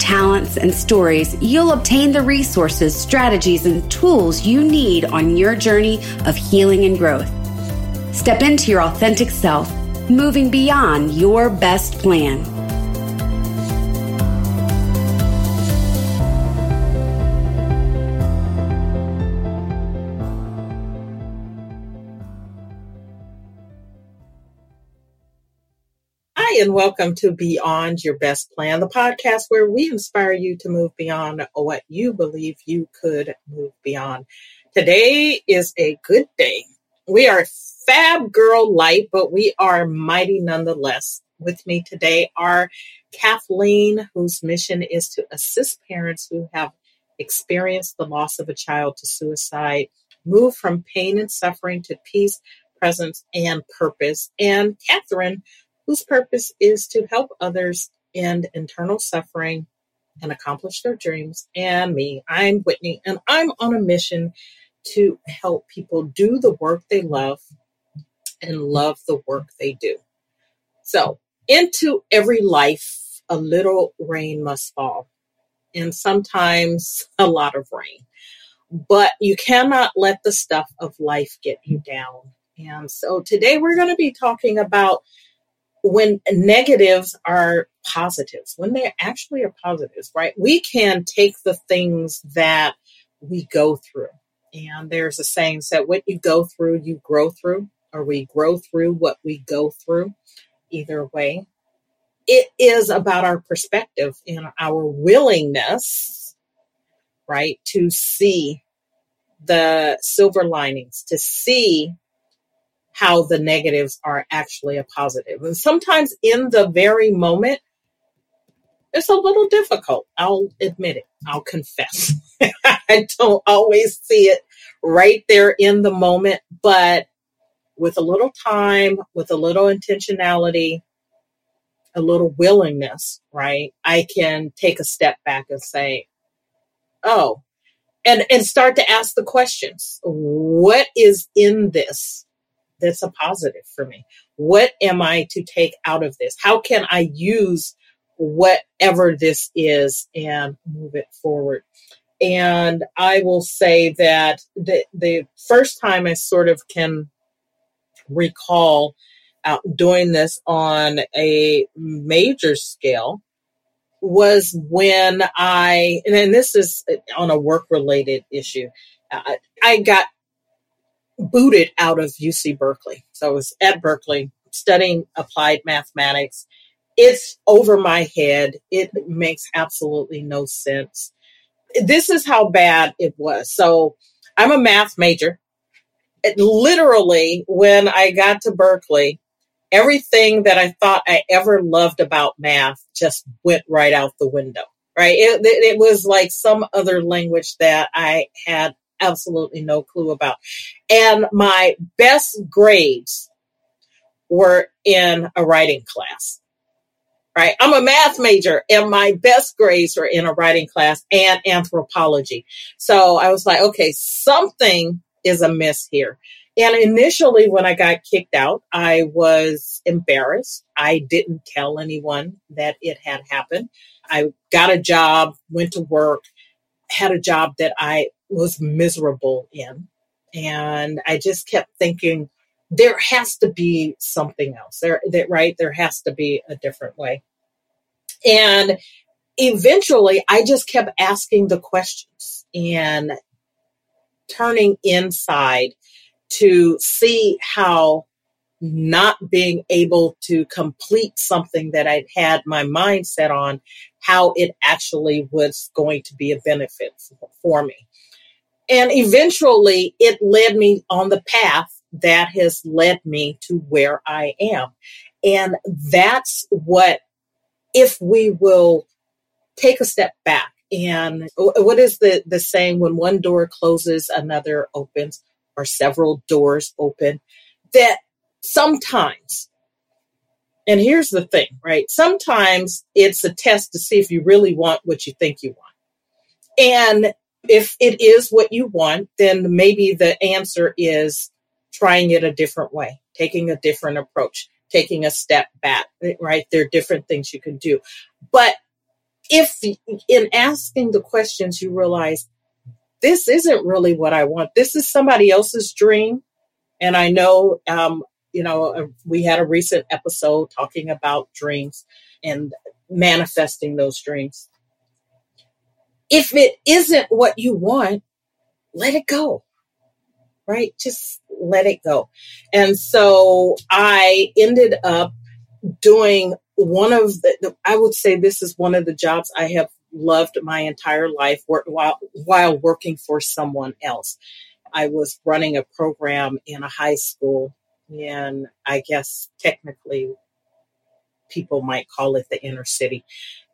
talents, and stories, you'll obtain the resources, strategies, and tools you need on your journey of healing and growth. Step into your authentic self, moving beyond your best plan. And welcome to Beyond Your Best Plan, the podcast where we inspire you to move beyond what you believe you could move beyond. Today is a good day. We are fab girl light, but we are mighty nonetheless. With me today are Kathleen, whose mission is to assist parents who have experienced the loss of a child to suicide, move from pain and suffering to peace, presence, and purpose. And Catherine, whose purpose is to help others end internal suffering and accomplish their dreams. And me, I'm Whitney, and I'm on a mission to help people do the work they love and love the work they do. So, into every life, a little rain must fall, and sometimes a lot of rain. But you cannot let the stuff of life get you down. And so today we're going to be talking about when negatives are positives, when they actually are positives, right? We can take the things that we go through. And there's a saying that what you go through, you grow through, or we grow through what we go through. Either way, it is about our perspective and our willingness, right, to see the silver linings, to see how the negatives are actually a positive. And sometimes in the very moment, it's a little difficult. I'll admit it. I'll confess. I don't always see it right there in the moment, but with a little time, with a little intentionality, a little willingness, right? I can take a step back and say, oh, and, and start to ask the questions. What is in this? That's a positive for me? What am I to take out of this? How can I use whatever this is and move it forward? And I will say that the, the first time I sort of can recall uh, doing this on a major scale was when I, and this is on a work related issue. Uh, I got booted out of UC Berkeley. So I was at Berkeley studying applied mathematics. It's over my head. It makes absolutely no sense. This is how bad it was. So I'm a math major. It, literally, when I got to Berkeley, everything that I thought I ever loved about math just went right out the window. Right. It, it was like some other language that I had absolutely no clue about. And my best grades were in a writing class. Right. I'm a math major and my best grades were in a writing class and anthropology. So I was like, okay, something is amiss here. And initially, when I got kicked out, I was embarrassed. I didn't tell anyone that it had happened. I got a job, went to work, had a job that I was miserable in. And I just kept thinking, there has to be something else. There, that right? There has to be a different way. And eventually, I just kept asking the questions and turning inside to see how not being able to complete something that I'd had my mind set on, how it actually was going to be a benefit for me. And eventually it led me on the path that has led me to where I am. And that's what, if we will take a step back. And what is the, the saying when one door closes, another opens, or several doors open? That sometimes, and here's the thing, right? Sometimes it's a test to see if you really want what you think you want. And if it is what you want, then maybe the answer is trying it a different way, taking a different approach, taking a step back, right? There are different things you can do. But if in asking the questions you realize this isn't really what I want, this is somebody else's dream. And I know, um, you know, uh, we had a recent episode talking about dreams and manifesting those dreams. If it isn't what you want, let it go right? Just let it go. And so I ended up doing one of the, I would say this is one of the jobs I have loved my entire life while, while working for someone else. I was running a program in a high school and I guess technically people might call it the inner city.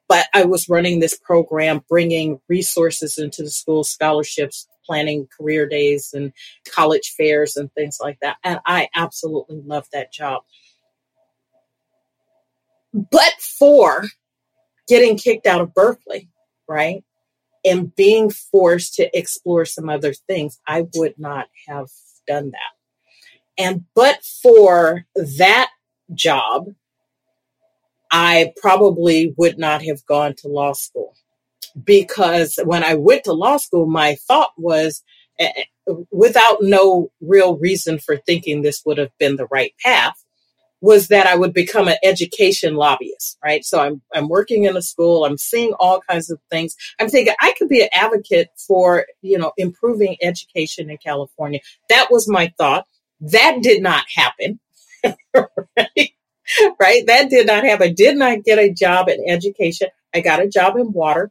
But I was running this program, bringing resources into the school, scholarships, planning career days and college fairs and things like that. And I absolutely loved that job. But for getting kicked out of Berkeley, right? And being forced to explore some other things, I would not have done that. And but for that job, I probably would not have gone to law school because when I went to law school, my thought was, eh, eh, without no real reason for thinking this would have been the right path, was that I would become an education lobbyist, right? So I'm, I'm working in a school. I'm seeing all kinds of things. I'm thinking I could be an advocate for, you know, improving education in California. That was my thought. That did not happen. right? right? That did not happen. I did not get a job in education. I got a job in water.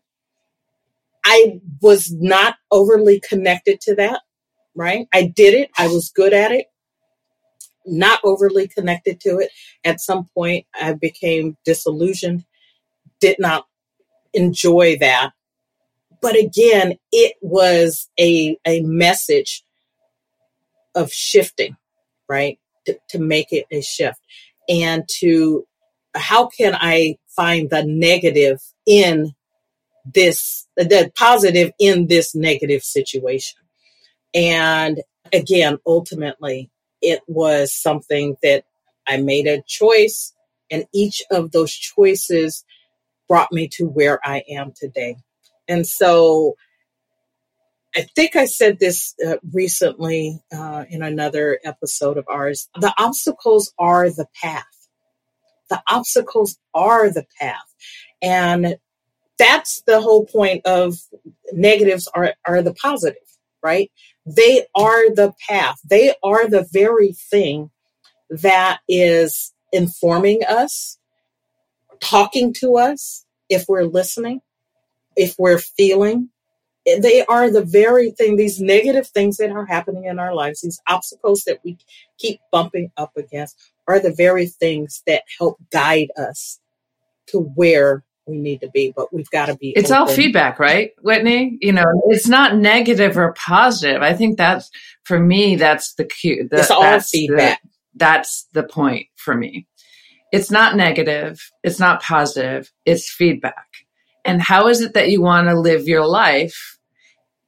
I was not overly connected to that, right? I did it. I was good at it. Not overly connected to it. At some point, I became disillusioned, did not enjoy that. But again, it was a, a message of shifting, right? To, to make it a shift and to how can I find the negative in this, the positive in this negative situation. And again, ultimately, it was something that I made a choice, and each of those choices brought me to where I am today. And so I think I said this uh, recently uh, in another episode of ours. The obstacles are the path. The obstacles are the path. And that's the whole point of negatives are, are the positive, right? They are the path. They are the very thing that is informing us, talking to us, if we're listening, if we're feeling. They are the very thing, these negative things that are happening in our lives, these obstacles that we keep bumping up against, are the very things that help guide us to where we need to be, but we've got to be. It's open. all feedback, right, Whitney? You know, it's not negative or positive. I think that's for me. That's the cue. The, it's all feedback. The, that's the point for me. It's not negative. It's not positive. It's feedback. And how is it that you want to live your life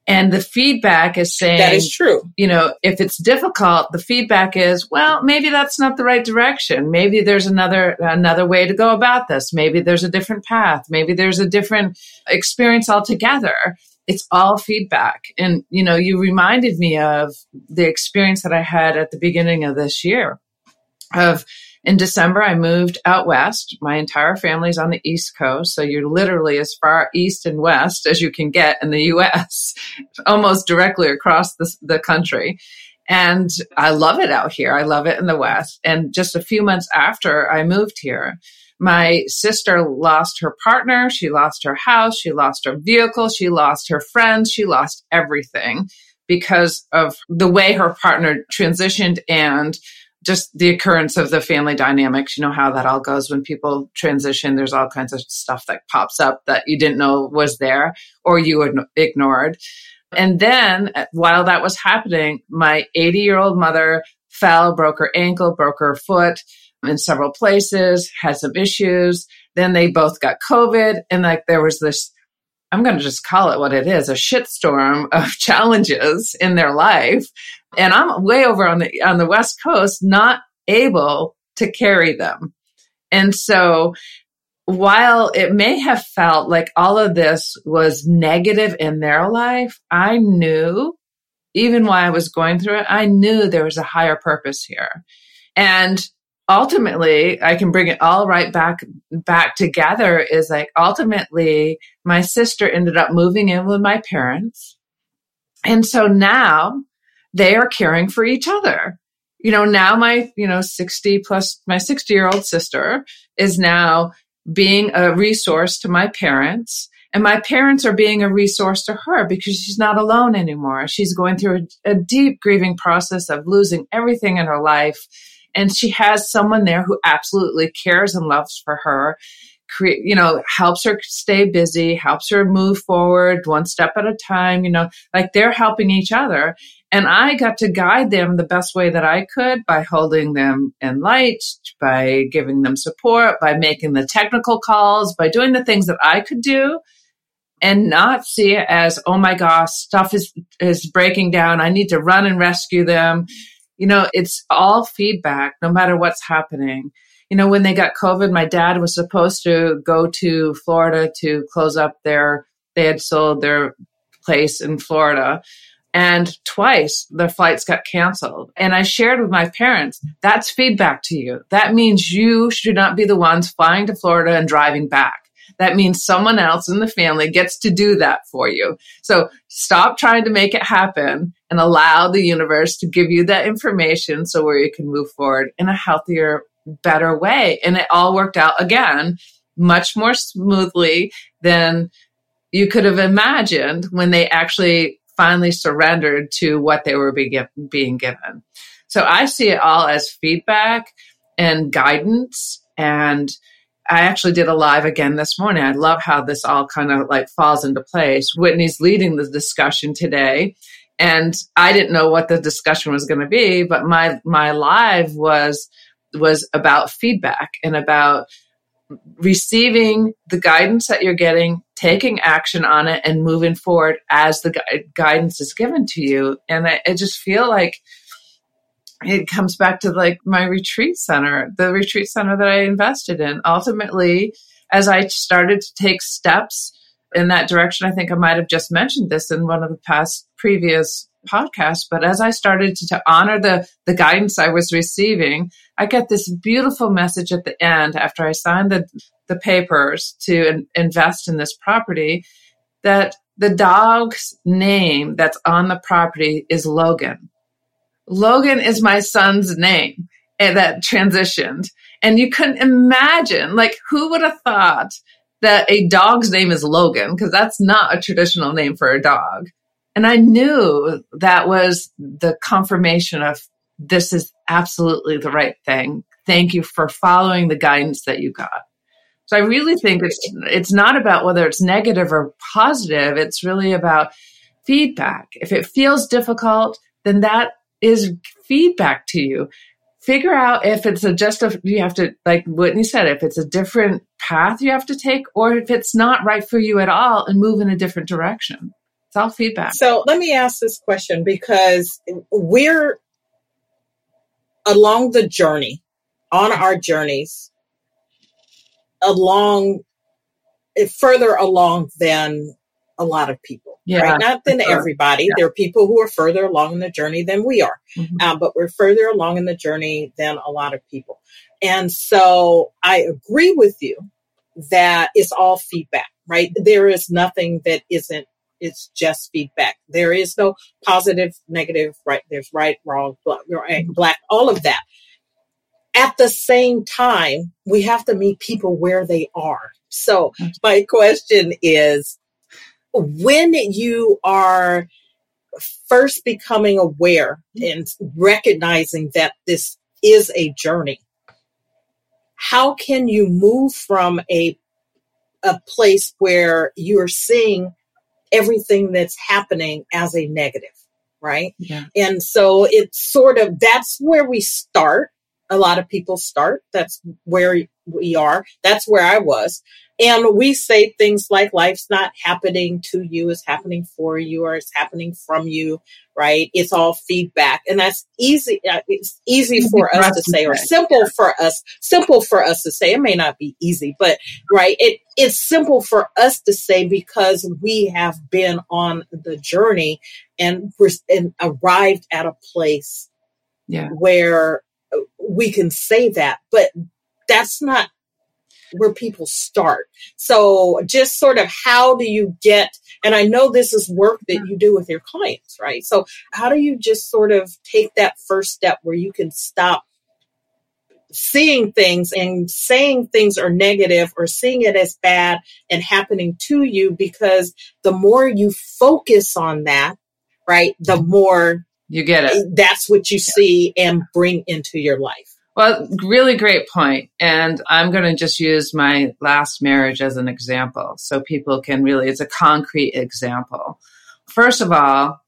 and the feedback is saying that is true. You know, if it's difficult, the feedback is, well, maybe that's not the right direction. Maybe there's another another way to go about this. Maybe there's a different path. Maybe there's a different experience altogether. It's all feedback. And you know, you reminded me of the experience that I had at the beginning of this year of in December, I moved out west. My entire family's on the East Coast. So you're literally as far east and west as you can get in the US, almost directly across the, the country. And I love it out here. I love it in the West. And just a few months after I moved here, my sister lost her partner. She lost her house. She lost her vehicle. She lost her friends. She lost everything because of the way her partner transitioned and just the occurrence of the family dynamics. You know how that all goes when people transition. There's all kinds of stuff that pops up that you didn't know was there or you ignored. And then uh, while that was happening, my 80 year old mother fell, broke her ankle, broke her foot in several places, had some issues. Then they both got COVID and like there was this I'm going to just call it what it is, a shitstorm of challenges in their life. And I'm way over on the on the West Coast not able to carry them. And so while it may have felt like all of this was negative in their life, I knew even while I was going through it, I knew there was a higher purpose here. And ultimately i can bring it all right back back together is like ultimately my sister ended up moving in with my parents. And so now they are caring for each other. You know now my you know 60 plus my 60 year old sister is now being a resource to my parents. And my parents are being a resource to her because she's not alone anymore. She's going through a, a deep grieving process of losing everything in her life and she has someone there who absolutely cares and loves for her create you know helps her stay busy helps her move forward one step at a time you know like they're helping each other. And i got to guide them the best way that i could by holding them in light by giving them support by making the technical calls by doing the things that i could do and not see it as oh my gosh stuff is is breaking down. I need to run and rescue them you know, it's all feedback, no matter what's happening. You know, when they got COVID, my dad was supposed to go to Florida to close up their, they had sold their place in Florida. And twice their flights got canceled. And I shared with my parents, that's feedback to you. That means you should not be the ones flying to Florida and driving back that means someone else in the family gets to do that for you. So stop trying to make it happen and allow the universe to give you that information so where you can move forward in a healthier, better way. And it all worked out again much more smoothly than you could have imagined when they actually finally surrendered to what they were being given. So I see it all as feedback and guidance and I actually did a live again this morning. I love how this all kind of like falls into place. Whitney's leading the discussion today. And I didn't know what the discussion was going to be, but my, my live was, was about feedback and about receiving the guidance that you're getting, taking action on it and moving forward as the gu- guidance is given to you. And I, I just feel like, it comes back to like my retreat center, the retreat center that I invested in. Ultimately, as I started to take steps in that direction, I think I might have just mentioned this in one of the past previous podcasts, but as I started to, to honor the, the guidance I was receiving, I got this beautiful message at the end after I signed the, the papers to in, invest in this property that the dog's name that's on the property is Logan. Logan is my son's name eh, that transitioned. And you couldn't imagine, like, who would have thought that a dog's name is Logan? Because that's not a traditional name for a dog. And I knew that was the confirmation of this is absolutely the right thing. Thank you for following the guidance that you got. So I really think it's it's not about whether it's negative or positive. It's really about feedback. If it feels difficult, then that is feedback to you. Figure out if it's a just a, you have to, like Whitney said, if it's a different path you have to take, or if it's not right for you at all and move in a different direction. It's all feedback. So let me ask this question because we're along the journey, on our journeys, along further along than a lot of people, yeah, right? Not than sure. everybody. Yeah. There are people who are further along in the journey than we are, mm-hmm. um, but we're further along in the journey than a lot of people. And so I agree with you that it's all feedback, right? There is nothing that isn't it's just feedback. There is no positive, negative, right? There's right, wrong, black, right, mm-hmm. black, all of that. At the same time, we have to meet people where they are. So my question is, when you are first becoming aware and recognizing that this is a journey. How can you move from a a place where you're seeing everything that's happening as a negative, right? Yeah. And so it's sort of that's where we start. A lot of people start. That's where we are. That's where I was. And we say things like life's not happening to you, it's happening for you or it's happening from you, right? It's all feedback. And that's easy. Uh, it's easy for us to say or simple for us, simple for us to say. It may not be easy, but right. It, it's simple for us to say because we have been on the journey and, and arrived at a place yeah. where we can say that, but that's not where people start. So just sort of how do you get, and I know this is work that you do with your clients, right? So how do you just sort of take that first step where you can stop seeing things and saying things are negative or seeing it as bad and happening to you because the more you focus on that, right, the more you get it. That's what you see and bring into your life. Well, really great point. And I'm going to just use my last marriage as an example so people can really, it's a concrete example. First of all,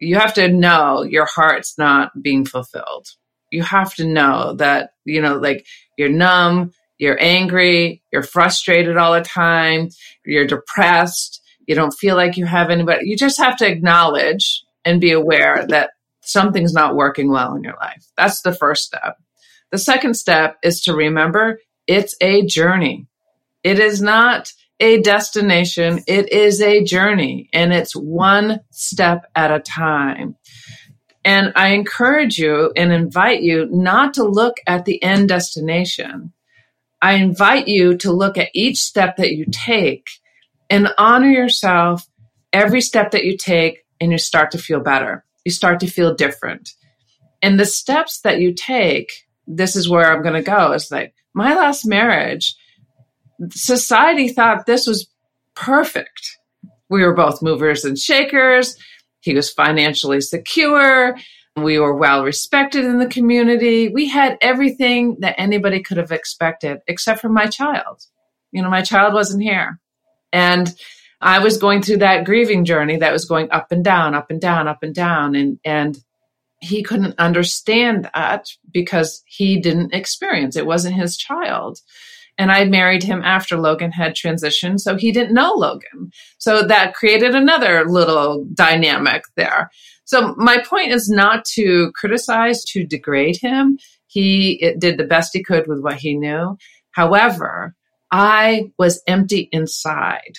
you have to know your heart's not being fulfilled. You have to know that, you know, like you're numb, you're angry, you're frustrated all the time, you're depressed, you don't feel like you have anybody. You just have to acknowledge and be aware that something's not working well in your life. That's the first step. The second step is to remember it's a journey. It is not a destination. It is a journey and it's one step at a time. And I encourage you and invite you not to look at the end destination. I invite you to look at each step that you take and honor yourself every step that you take and you start to feel better. You start to feel different. And the steps that you take this is where I'm going to go. It's like my last marriage, society thought this was perfect. We were both movers and shakers. He was financially secure. We were well respected in the community. We had everything that anybody could have expected, except for my child. You know, my child wasn't here. And I was going through that grieving journey that was going up and down, up and down, up and down. And, and he couldn't understand that because he didn't experience. It wasn't his child. And i married him after logan had transitioned so he didn't know logan. So that created another little dynamic there. So my point is not to criticize to degrade him. He did the best he could with what he knew. However i was empty inside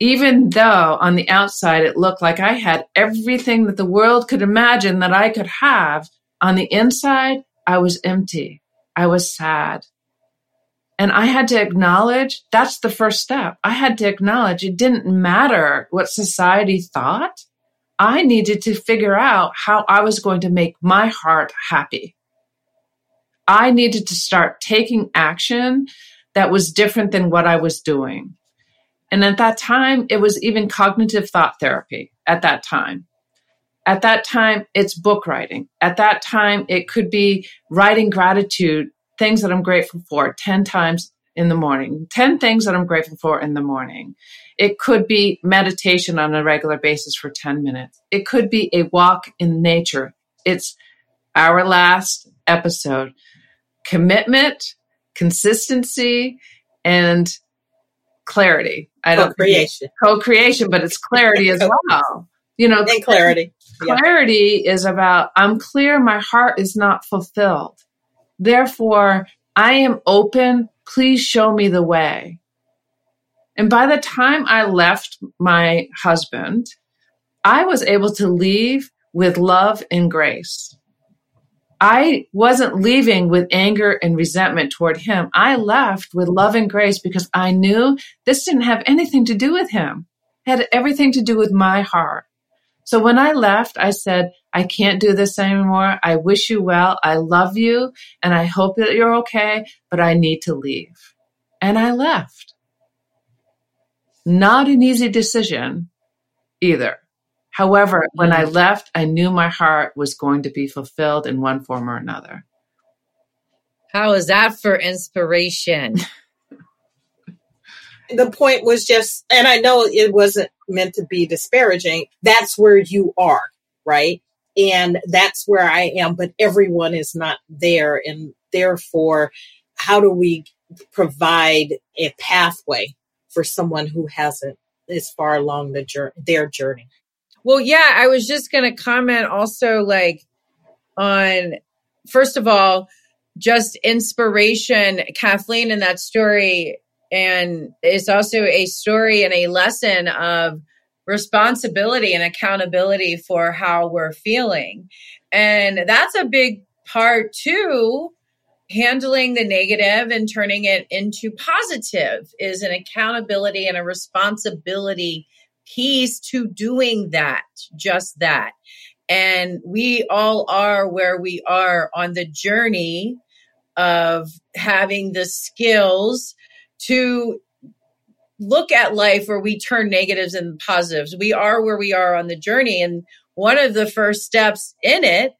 even though on the outside it looked like I had everything that the world could imagine that I could have, on the inside, I was empty. I was sad. And I had to acknowledge that's the first step. I had to acknowledge it didn't matter what society thought. I needed to figure out how I was going to make my heart happy. I needed to start taking action that was different than what I was doing. And at that time, it was even cognitive thought therapy at that time. At that time, it's book writing. At that time, it could be writing gratitude, things that I'm grateful for 10 times in the morning, 10 things that I'm grateful for in the morning. It could be meditation on a regular basis for 10 minutes. It could be a walk in nature. It's our last episode. Commitment, consistency, and clarity. I don't co-creation, co-creation, but it's clarity as well. You know, and clarity. Clarity yeah. is about I'm clear. My heart is not fulfilled. Therefore, I am open. Please show me the way. And by the time I left my husband, I was able to leave with love and grace. I wasn't leaving with anger and resentment toward him. I left with love and grace because I knew this didn't have anything to do with him. It had everything to do with my heart. So when I left, I said, I can't do this anymore. I wish you well. I love you and I hope that you're okay, but I need to leave. And I left. Not an easy decision either. However, when I mm-hmm. left, I knew my heart was going to be fulfilled in one form or another. How is that for inspiration? the point was just, and I know it wasn't meant to be disparaging, that's where you are, right? And that's where I am, but everyone is not there. And therefore, how do we provide a pathway for someone who hasn't is far along the journey, their journey? Well, yeah, I was just going to comment also like on, first of all, just inspiration. Kathleen in that story and it's also a story and a lesson of responsibility and accountability for how we're feeling. And that's a big part too. Handling the negative and turning it into positive is an accountability and a responsibility piece to doing that, just that. And we all are where we are on the journey of having the skills to look at life where we turn negatives and positives. We are where we are on the journey. And one of the first steps in it,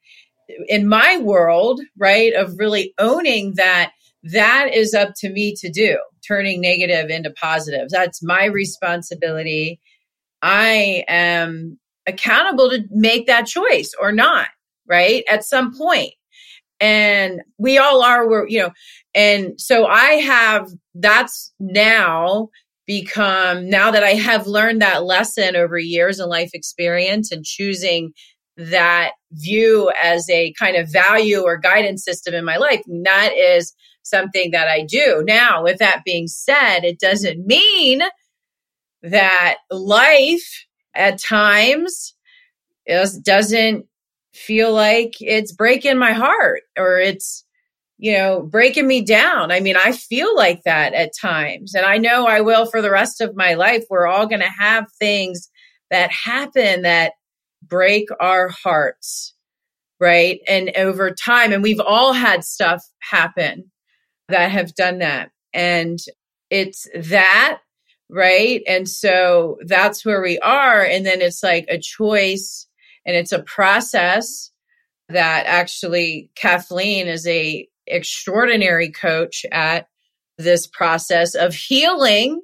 in my world, right, of really owning that, that is up to me to do, turning negative into positives. That's my responsibility. I am accountable to make that choice or not, right, at some point. And we all are we're, you know and so i have that's now become now that i have learned that lesson over years and life experience and choosing that view as a kind of value or guidance system in my life that is something that i do. Now with that being said it doesn't mean that life at times is, doesn't feel like it's breaking my heart or it's you know breaking me down. I mean i feel like that at times. And i know i will for the rest of my life. We're all going to have things that happen that break our hearts right? And over time and we've all had stuff happen that have done that. And it's that right? And so that's where we are. And then it's like a choice and it's a process that actually Kathleen is a extraordinary coach at this process of healing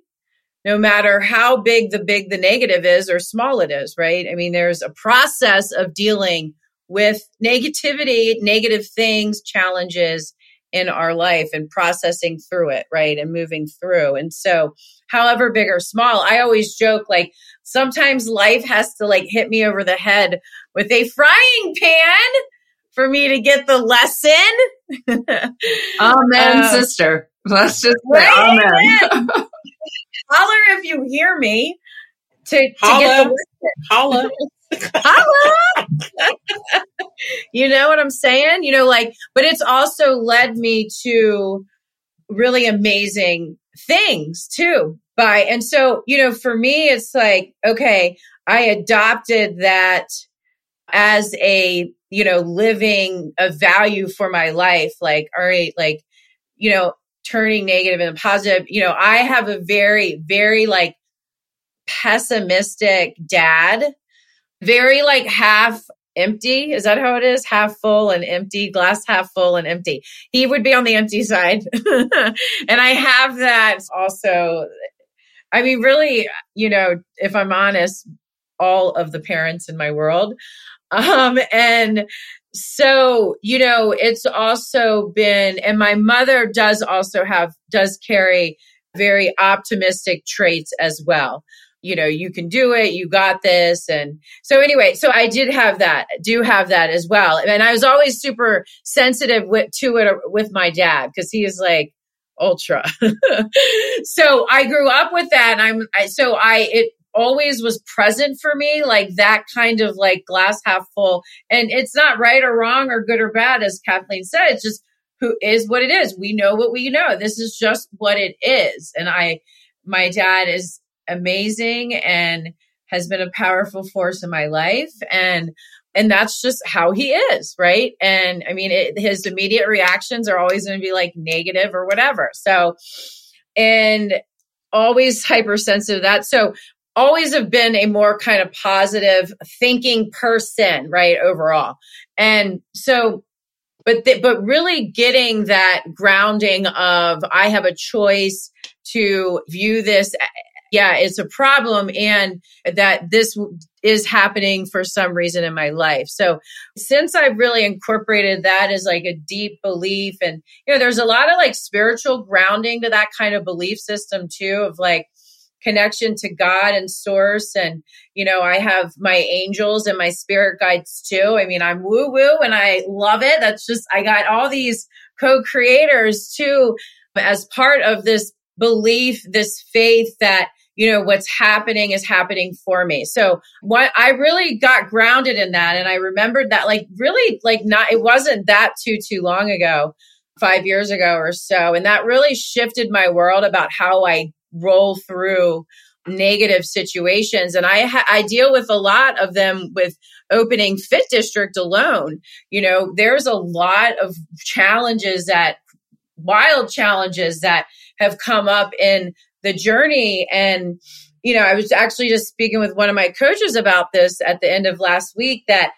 no matter how big the big the negative is or small it is right? I mean there's a process of dealing with negativity negative things challenges in our life and processing through it right and moving through and so however big or small i always joke like sometimes life has to like hit me over the head with a frying pan for me to get the lesson. amen, uh, sister. Let's just say right? amen. Holler if you hear me to, to get the lesson. Holla. Holla. you know what I'm saying? You know, like, but it's also led me to really amazing things too by and so you know for me it's like okay i adopted that as a you know living a value for my life like all right like you know turning negative and positive you know i have a very very like pessimistic dad very like half empty. Is that how it is? Half full and empty, glass half full and empty. He would be on the empty side. and I have that also I mean, really, you know, if I'm honest, all of the parents in my world. Um, and so, you know, it's also been, and my mother does also have, does carry very optimistic traits as well. You know, you can do it, you got this. And so, anyway, so I did have that, do have that as well. And I was always super sensitive with, to it uh, with my dad because he is like, ultra. so I grew up with that. And I'm, I, so I, it always was present for me, like that kind of like glass half full. And it's not right or wrong or good or bad, as Kathleen said. It's just who is what it is. We know what we know. This is just what it is. And I, my dad is amazing and has been a powerful force in my life. And and that's just how he is right? And i mean it, his immediate reactions are always going to be like negative or whatever. So and always hypersensitive that. So always have been a more kind of positive thinking person right overall. And so but th- but really getting that grounding of I have a choice to view this yeah, it's a problem and that this is happening for some reason in my life. So since I've really incorporated that as like a deep belief and you know there's a lot of like spiritual grounding to that kind of belief system too of like connection to God and source. And, you know, I have my angels and my spirit guides too. I mean, I'm woo woo and I love it. That's just, I got all these co creators too as part of this belief, this faith that, you know, what's happening is happening for me. So what I really got grounded in that. And I remembered that like really like not, it wasn't that too, too long ago, five years ago or so. And that really shifted my world about how I roll through negative situations and I ha- I deal with a lot of them with opening fit district alone you know there's a lot of challenges that wild challenges that have come up in the journey and you know I was actually just speaking with one of my coaches about this at the end of last week that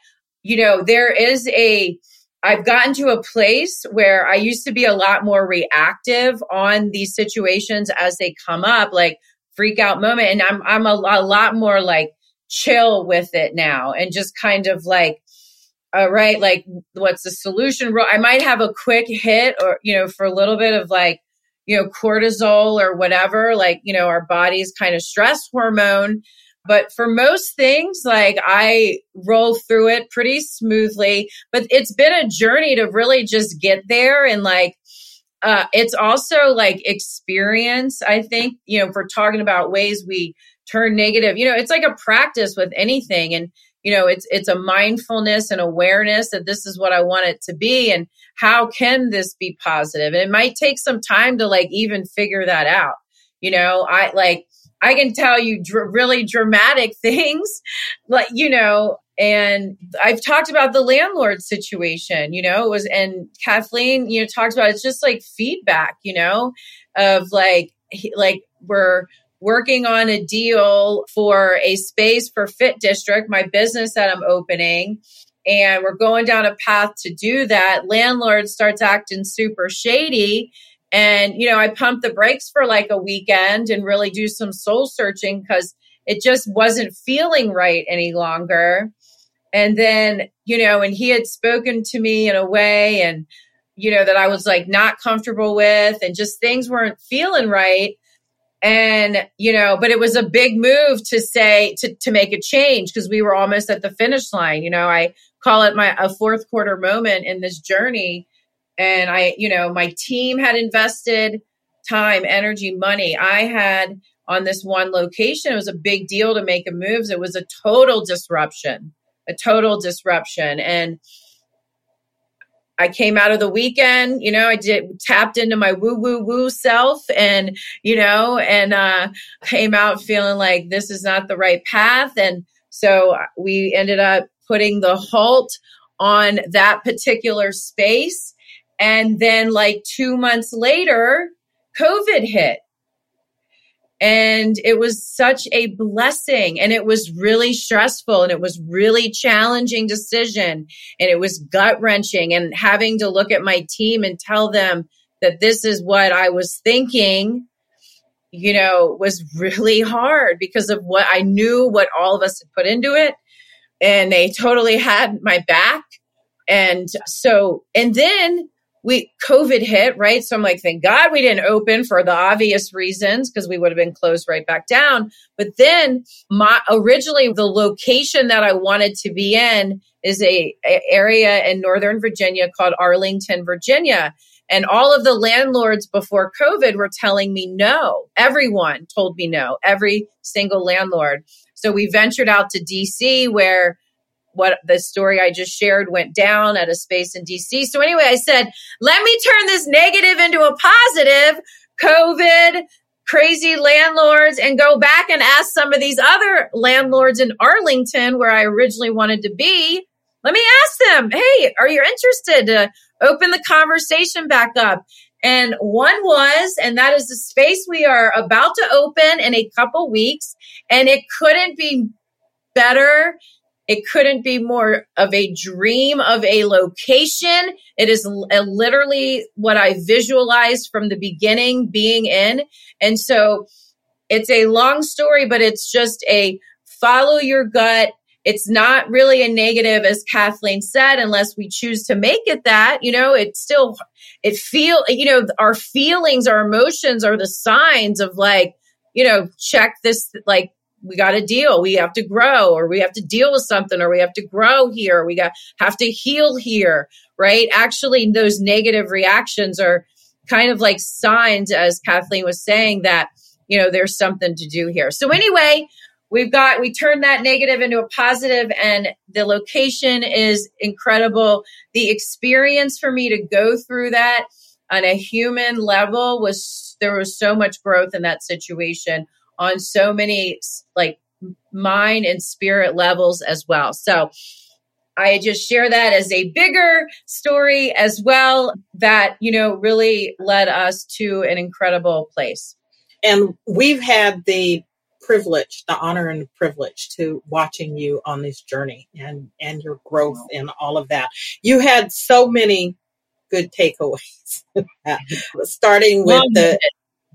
you know there is a I've gotten to a place where I used to be a lot more reactive on these situations as they come up, like freak out moment. And I'm, I'm a, a lot more like chill with it now and just kind of like, all right, like what's the solution? I might have a quick hit or, you know, for a little bit of like, you know, cortisol or whatever, like, you know, our body's kind of stress hormone. But for most things, like I roll through it pretty smoothly. But it's been a journey to really just get there and like, uh, it's also like experience. I think, you know, if we're talking about ways we turn negative, you know, it's like a practice with anything. And, you know, it's, it's a mindfulness and awareness that this is what I want it to be. And how can this be positive? And it might take some time to like even figure that out. You know, I like, I can tell you dr- really dramatic things, like, you know, and I've talked about the landlord situation, you know, it was, and Kathleen, you know, talks about it's just like feedback, you know, of like, like we're working on a deal for a space for Fit District, my business that I'm opening. And we're going down a path to do that. Landlord starts acting super shady and, you know, I pumped the brakes for like a weekend and really do some soul searching because it just wasn't feeling right any longer. And then, you know, and he had spoken to me in a way and, you know, that I was like not comfortable with and just things weren't feeling right. And, you know, but it was a big move to say, to, to make a change because we were almost at the finish line. You know, I call it my, a fourth quarter moment in this journey and I, you know, my team had invested time, energy, money. I had on this one location, it was a big deal to make a move. It was a total disruption, a total disruption. And I came out of the weekend, you know, I did tapped into my woo woo woo self and, you know, and uh came out feeling like this is not the right path. And so we ended up putting the halt on that particular space and then, like two months later, COVID hit. And it was such a blessing and it was really stressful and it was really challenging decision and it was gut wrenching and having to look at my team and tell them that this is what I was thinking, you know, was really hard because of what I knew what all of us had put into it. And they totally had my back. And so, and then we COVID hit, right? So I'm like, thank God we didn't open for the obvious reasons because we would have been closed right back down. But then my originally the location that I wanted to be in is a, a area in Northern Virginia called Arlington, Virginia. And all of the landlords before COVID were telling me no. Everyone told me no, every single landlord. So we ventured out to DC where what the story I just shared went down at a space in DC. So anyway, I said, let me turn this negative into a positive. COVID, crazy landlords, and go back and ask some of these other landlords in Arlington, where I originally wanted to be. Let me ask them, hey, are you interested to open the conversation back up? And one was, and that is the space we are about to open in a couple weeks. And it couldn't be better It couldn't be more of a dream of a location. It is literally what I visualized from the beginning being in. And so it's a long story, but it's just a follow your gut. It's not really a negative, as Kathleen said, unless we choose to make it that. You know, it's still, it feel, you know, our feelings, our emotions are the signs of like, you know, check this, like, we got to deal. We have to grow, or we have to deal with something, or we have to grow here. We got have to heal here, right? Actually, those negative reactions are kind of like signs, as Kathleen was saying, that you know there's something to do here. So anyway, we've got we turned that negative into a positive, and the location is incredible. The experience for me to go through that on a human level was there was so much growth in that situation on so many like mind and spirit levels as well. So I just share that as a bigger story as well that, you know, really led us to an incredible place. And we've had the privilege, the honor and the privilege to watching you on this journey and and your growth and all of that. You had so many good takeaways. starting with the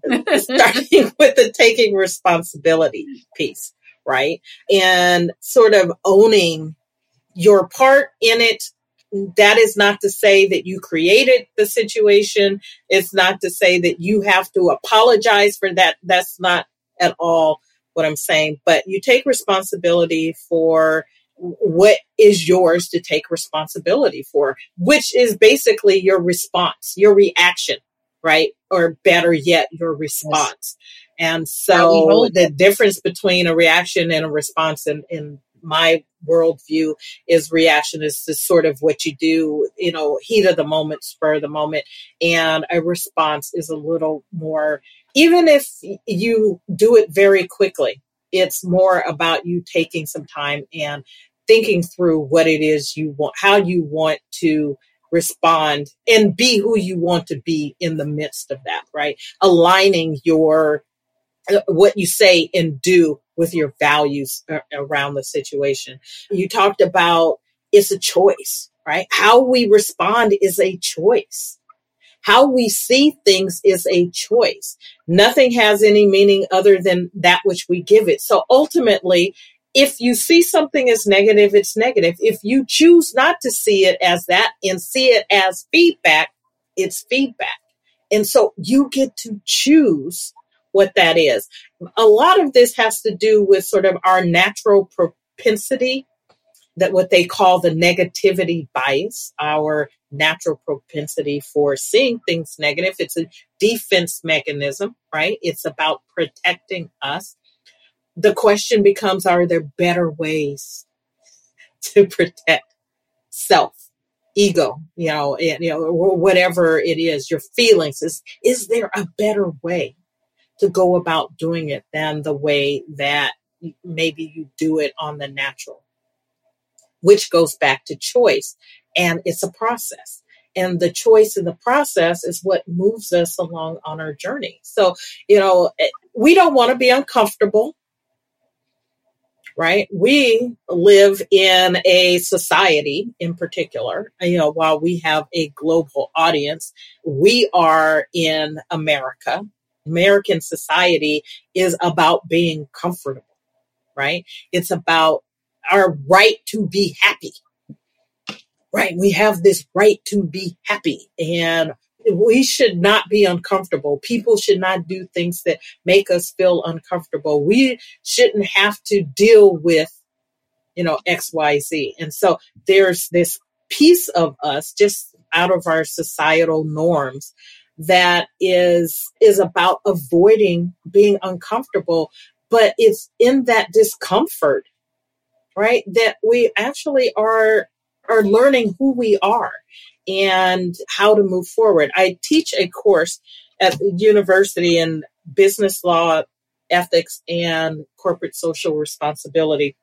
starting with the taking responsibility piece, right? And sort of owning your part in it. That is not to say that you created the situation. It's not to say that you have to apologize for that. That's not at all what I'm saying. But you take responsibility for what is yours to take responsibility for, which is basically your response, your reaction right? Or better yet, your response. Yes. And so the difference between a reaction and a response in, in my worldview is reaction is just sort of what you do, you know, heat of the moment, spur of the moment. And a response is a little more, even if you do it very quickly, it's more about you taking some time and thinking through what it is you want, how you want to respond and be who you want to be in the midst of that, right? Aligning your, uh, what you say and do with your values around the situation. You talked about it's a choice, right? How we respond is a choice. How we see things is a choice. Nothing has any meaning other than that which we give it. So ultimately, if you see something as negative, it's negative. If you choose not to see it as that and see it as feedback, it's feedback. And so you get to choose what that is. A lot of this has to do with sort of our natural propensity that what they call the negativity bias, our natural propensity for seeing things negative. It's a defense mechanism, right? It's about protecting us the question becomes are there better ways to protect self ego you know and, you know whatever it is your feelings? Is is there a better way to go about doing it than the way that maybe you do it on the natural? Which goes back to choice and it's a process. And the choice in the process is what moves us along on our journey. So you know eh, we don't want to be uncomfortable right? We live in a society in particular, you know, while we have a global audience, we are in America. American society is about being comfortable, right? It's about our right to be happy. Right. We have this right to be happy and we should not be uncomfortable. People should not do things that make us feel uncomfortable. We shouldn't have to deal with, you know, XYZ. And so there's this piece of us just out of our societal norms that is is about avoiding being uncomfortable but it's in that discomfort right that we actually are are learning who we are and how to move forward. I teach a course at the university in business law, ethics, and corporate social responsibility.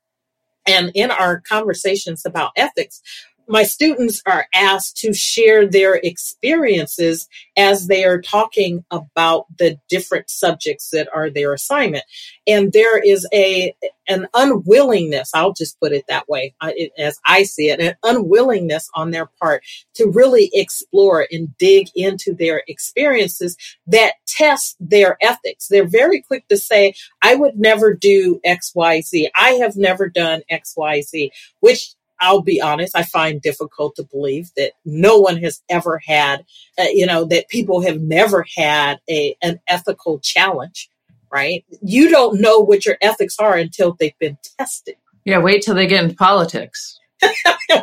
And in our conversations about ethics, my students are asked to share their experiences as they are talking about the different subjects that are their assignment. And there is a an unwillingness i'll just put it that way as i see it an unwillingness on their part to really explore and dig into their experiences that test their ethics. They're very quick to say i would never do xyz i have never done xyz which I'll be honest, I find difficult to believe that no one has ever had, uh, you know, that people have never had a an ethical challenge, right? You don't know what your ethics are until they've been tested. Yeah, wait till they get into politics.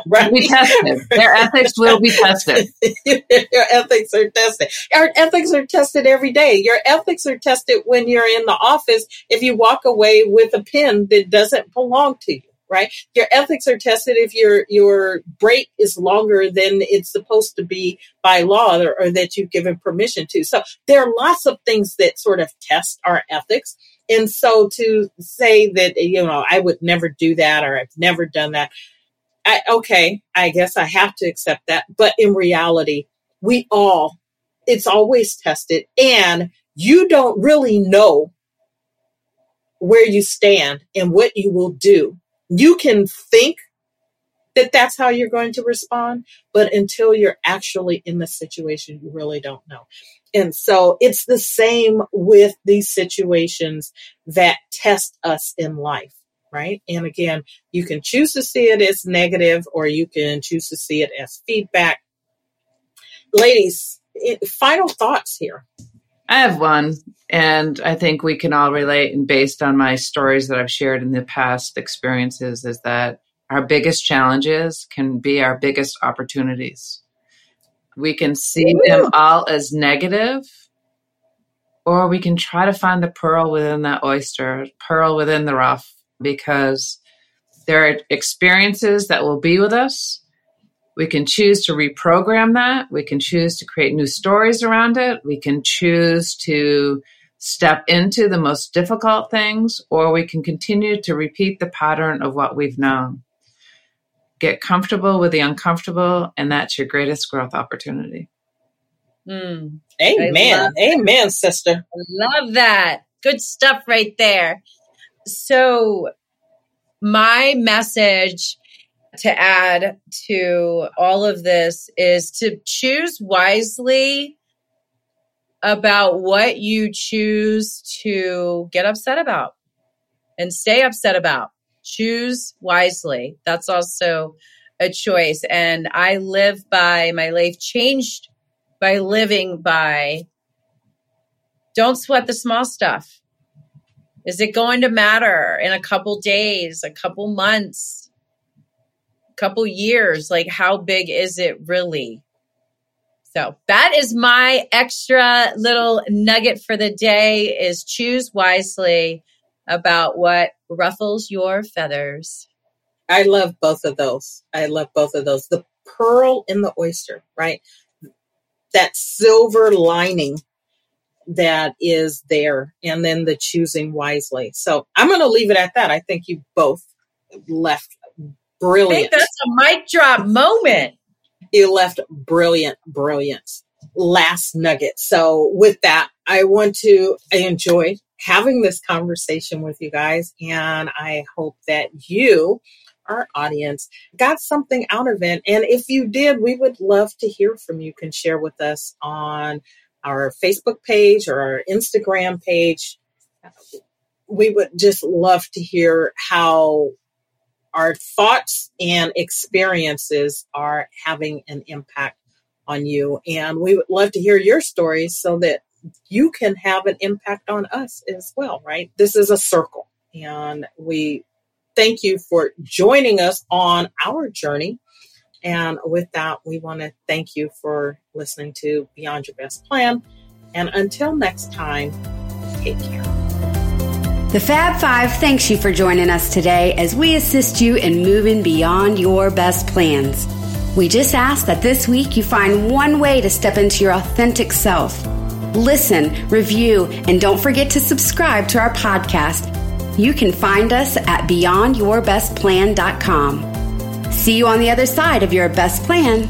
right. Be tested. Their ethics will be tested. your ethics are tested. Our ethics are tested every day. Your ethics are tested when you're in the office if you walk away with a pen that doesn't belong to you right? Your ethics are tested if your your break is longer than it's supposed to be by law or, or, that you've given permission to. So there are lots of things that sort of test our ethics. And so to say that you know I would never do that or I've never done that, I, okay, I guess I have to accept that. But in reality, we all it's always tested, and you don't really know where you stand and what you will do you can think that that's how you're going to respond, but until you're actually in the situation, you really don't know. And so it's the same with these situations that test us in life, right? And again, you can choose to see it as negative or you can choose to see it as feedback. Ladies, final thoughts here. I have one, and I think we can all relate. And based on my stories that I've shared in the past experiences, is that our biggest challenges can be our biggest opportunities. We can see them all as negative, or we can try to find the pearl within that oyster, pearl within the rough, because there are experiences that will be with us we can choose to reprogram that. We can choose to create new stories around it. We can choose to step into the most difficult things, or we can continue to repeat the pattern of what we've known. Get comfortable with the uncomfortable, and that's your greatest growth opportunity. Mm, Amen. Amen, sister. I love that. Good stuff right there. So, my message to add to all of this is to choose wisely about what you choose to get upset about and stay upset about. Choose wisely. That's also a choice. And I live by my life changed by living by don't sweat the small stuff. Is it going to matter in a couple days, a couple months? Couple years like how big is it really? So that is my extra little nugget for the day is choose wisely about what ruffles your feathers. I love both of those. I love both of those. The pearl in the oyster right? That silver lining that is there and then the choosing wisely. So i'm going to leave it at that. I think you both left brilliant. that's a mic drop moment. You left brilliant, brilliant last nugget. So with that, I want to, I enjoyed having this conversation with you guys. And I hope that you, our audience, got something out of it. And if you did, we would love to hear from you. you can share with us on our Facebook page or our Instagram page. We would just love to hear how our thoughts and experiences are having an impact on you. And we would love to hear your stories so that you can have an impact on us as well, right? This is a circle. And we thank you for joining us on our journey. And with that, we want to thank you for listening to Beyond Your Best Plan. And until next time, take care. The Fab Five thanks you for joining us today as we assist you in moving beyond your best plans. We just ask that this week you find one way to step into your authentic self. Listen, review, and don't forget to subscribe to our podcast. You can find us at beyondyourbestplan.com. See you on the other side of your best plan.